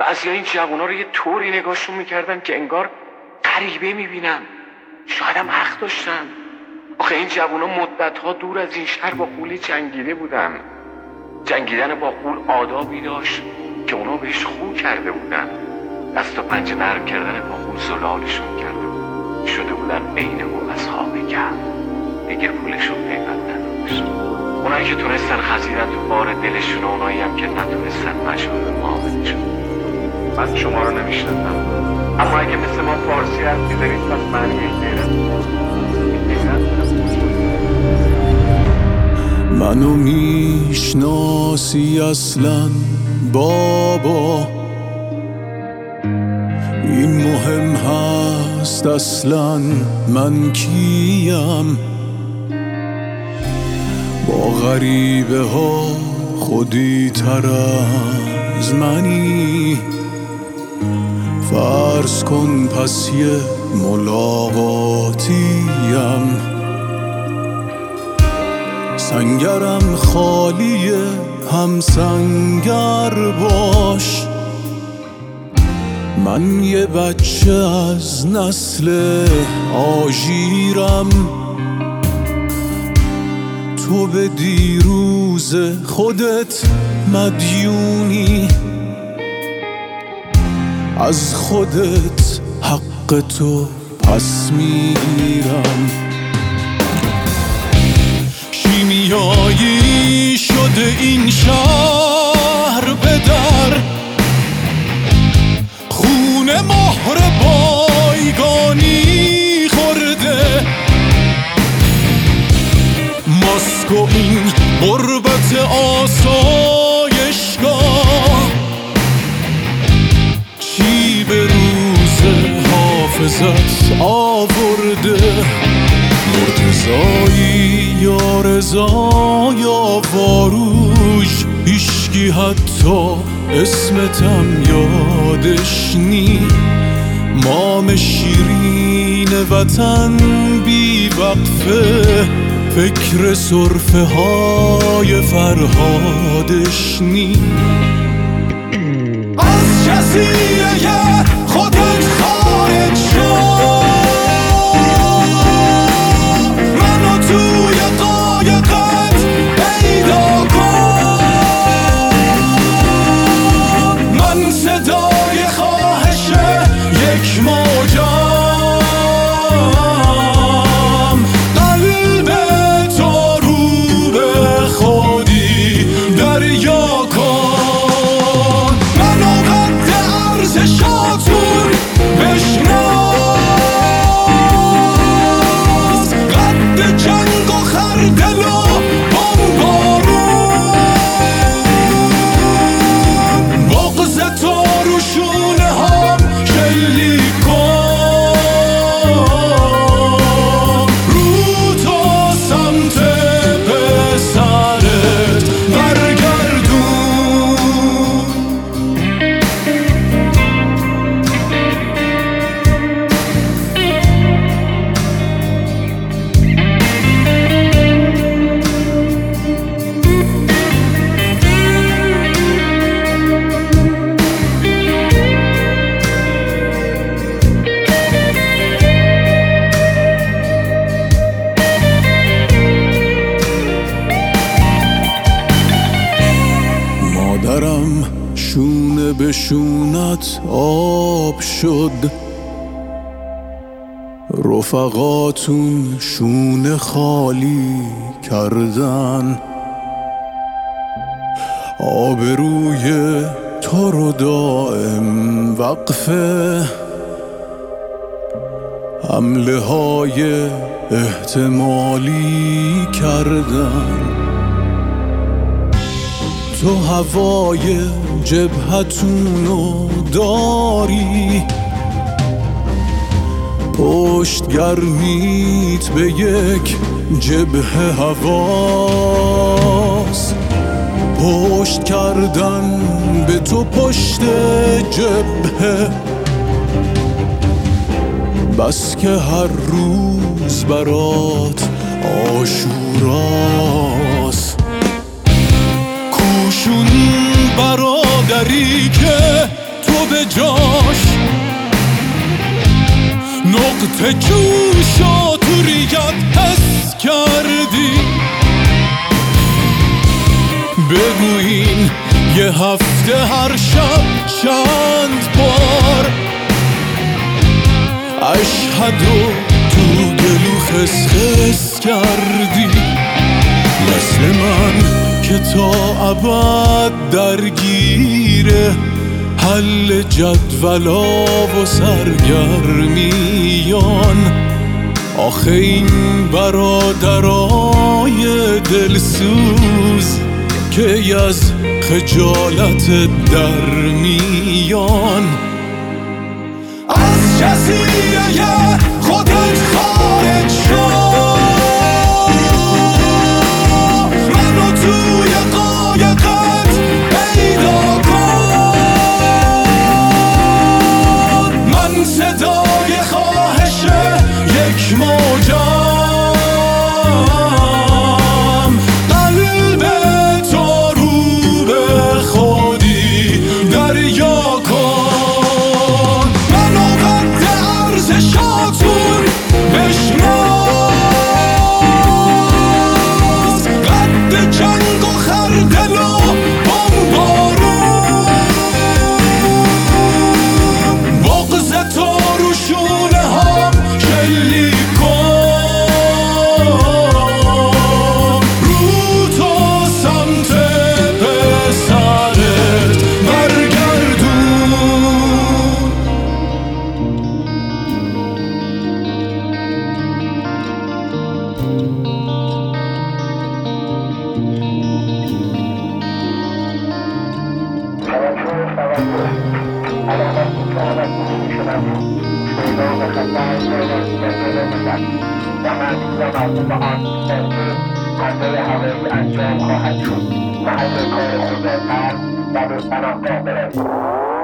بعضی این جوونا رو یه طوری نگاهشون می‌کردم که انگار غریبه می‌بینم شایدم حق داشتن. آخه این جوونا مدتها دور از این شهر با قولی جنگیده بودن. جنگیدن با قول آدابی داشت که اونا بهش خو کرده بودن. دست و پنجه نرم کردن با قول زلالشون کرده بود. شده بودن عین او اصحاب کم دیگه پولشون پیوند نداشت. اونایی که تونستن خزیدن تو بار دلشون اونایی هم که نتونستن مشغول معاملشون من شما رو نمی‌شناسم. اما اگه مثل ما فارسی حرف می‌زنید پس معنی منو می‌شناسی اصلا بابا. این مهم هست اصلا من کیم؟ با غریبه ها خودی تر از منی. فرض کن پس یه ملاقاتیم سنگرم خالیه هم سنگر باش. من یه بچه از نسل آژیرم. تو به دیروز خودت مدیونی. از خودت حق تو پس می‌گیرم. شیمیایی شده این شهر آورده. مرتزایی یا رضا یا فاروش هیشگی حتی اسمتم یادش نی مام شیرین وطن بی وقفه فکر صرفه های فرهادش نی از جزیره خودت مادرم شونه به شونت آب شد. رفقاتون شونه خالی کردن. آبروی تو رو دائم وقفه. حمله های احتمالی کردن. تو هوای جبهتونو داری. پشت گرمیت به یک جبه هواست. پشت کردن به تو پشت جبهه. بس که هر روز برات جوشا تو ریگت حس کردی. بگوین یه هفته هر شب چند بار. اشهدو تو گلو خسخس کردی. مثل من که تا ابد درگیره. حل جدولا و سرگرمیان. آخه این برادرای دلسوز که از خجالت در میان از جزیره شد محل کار قلب و به پناهگاه بروید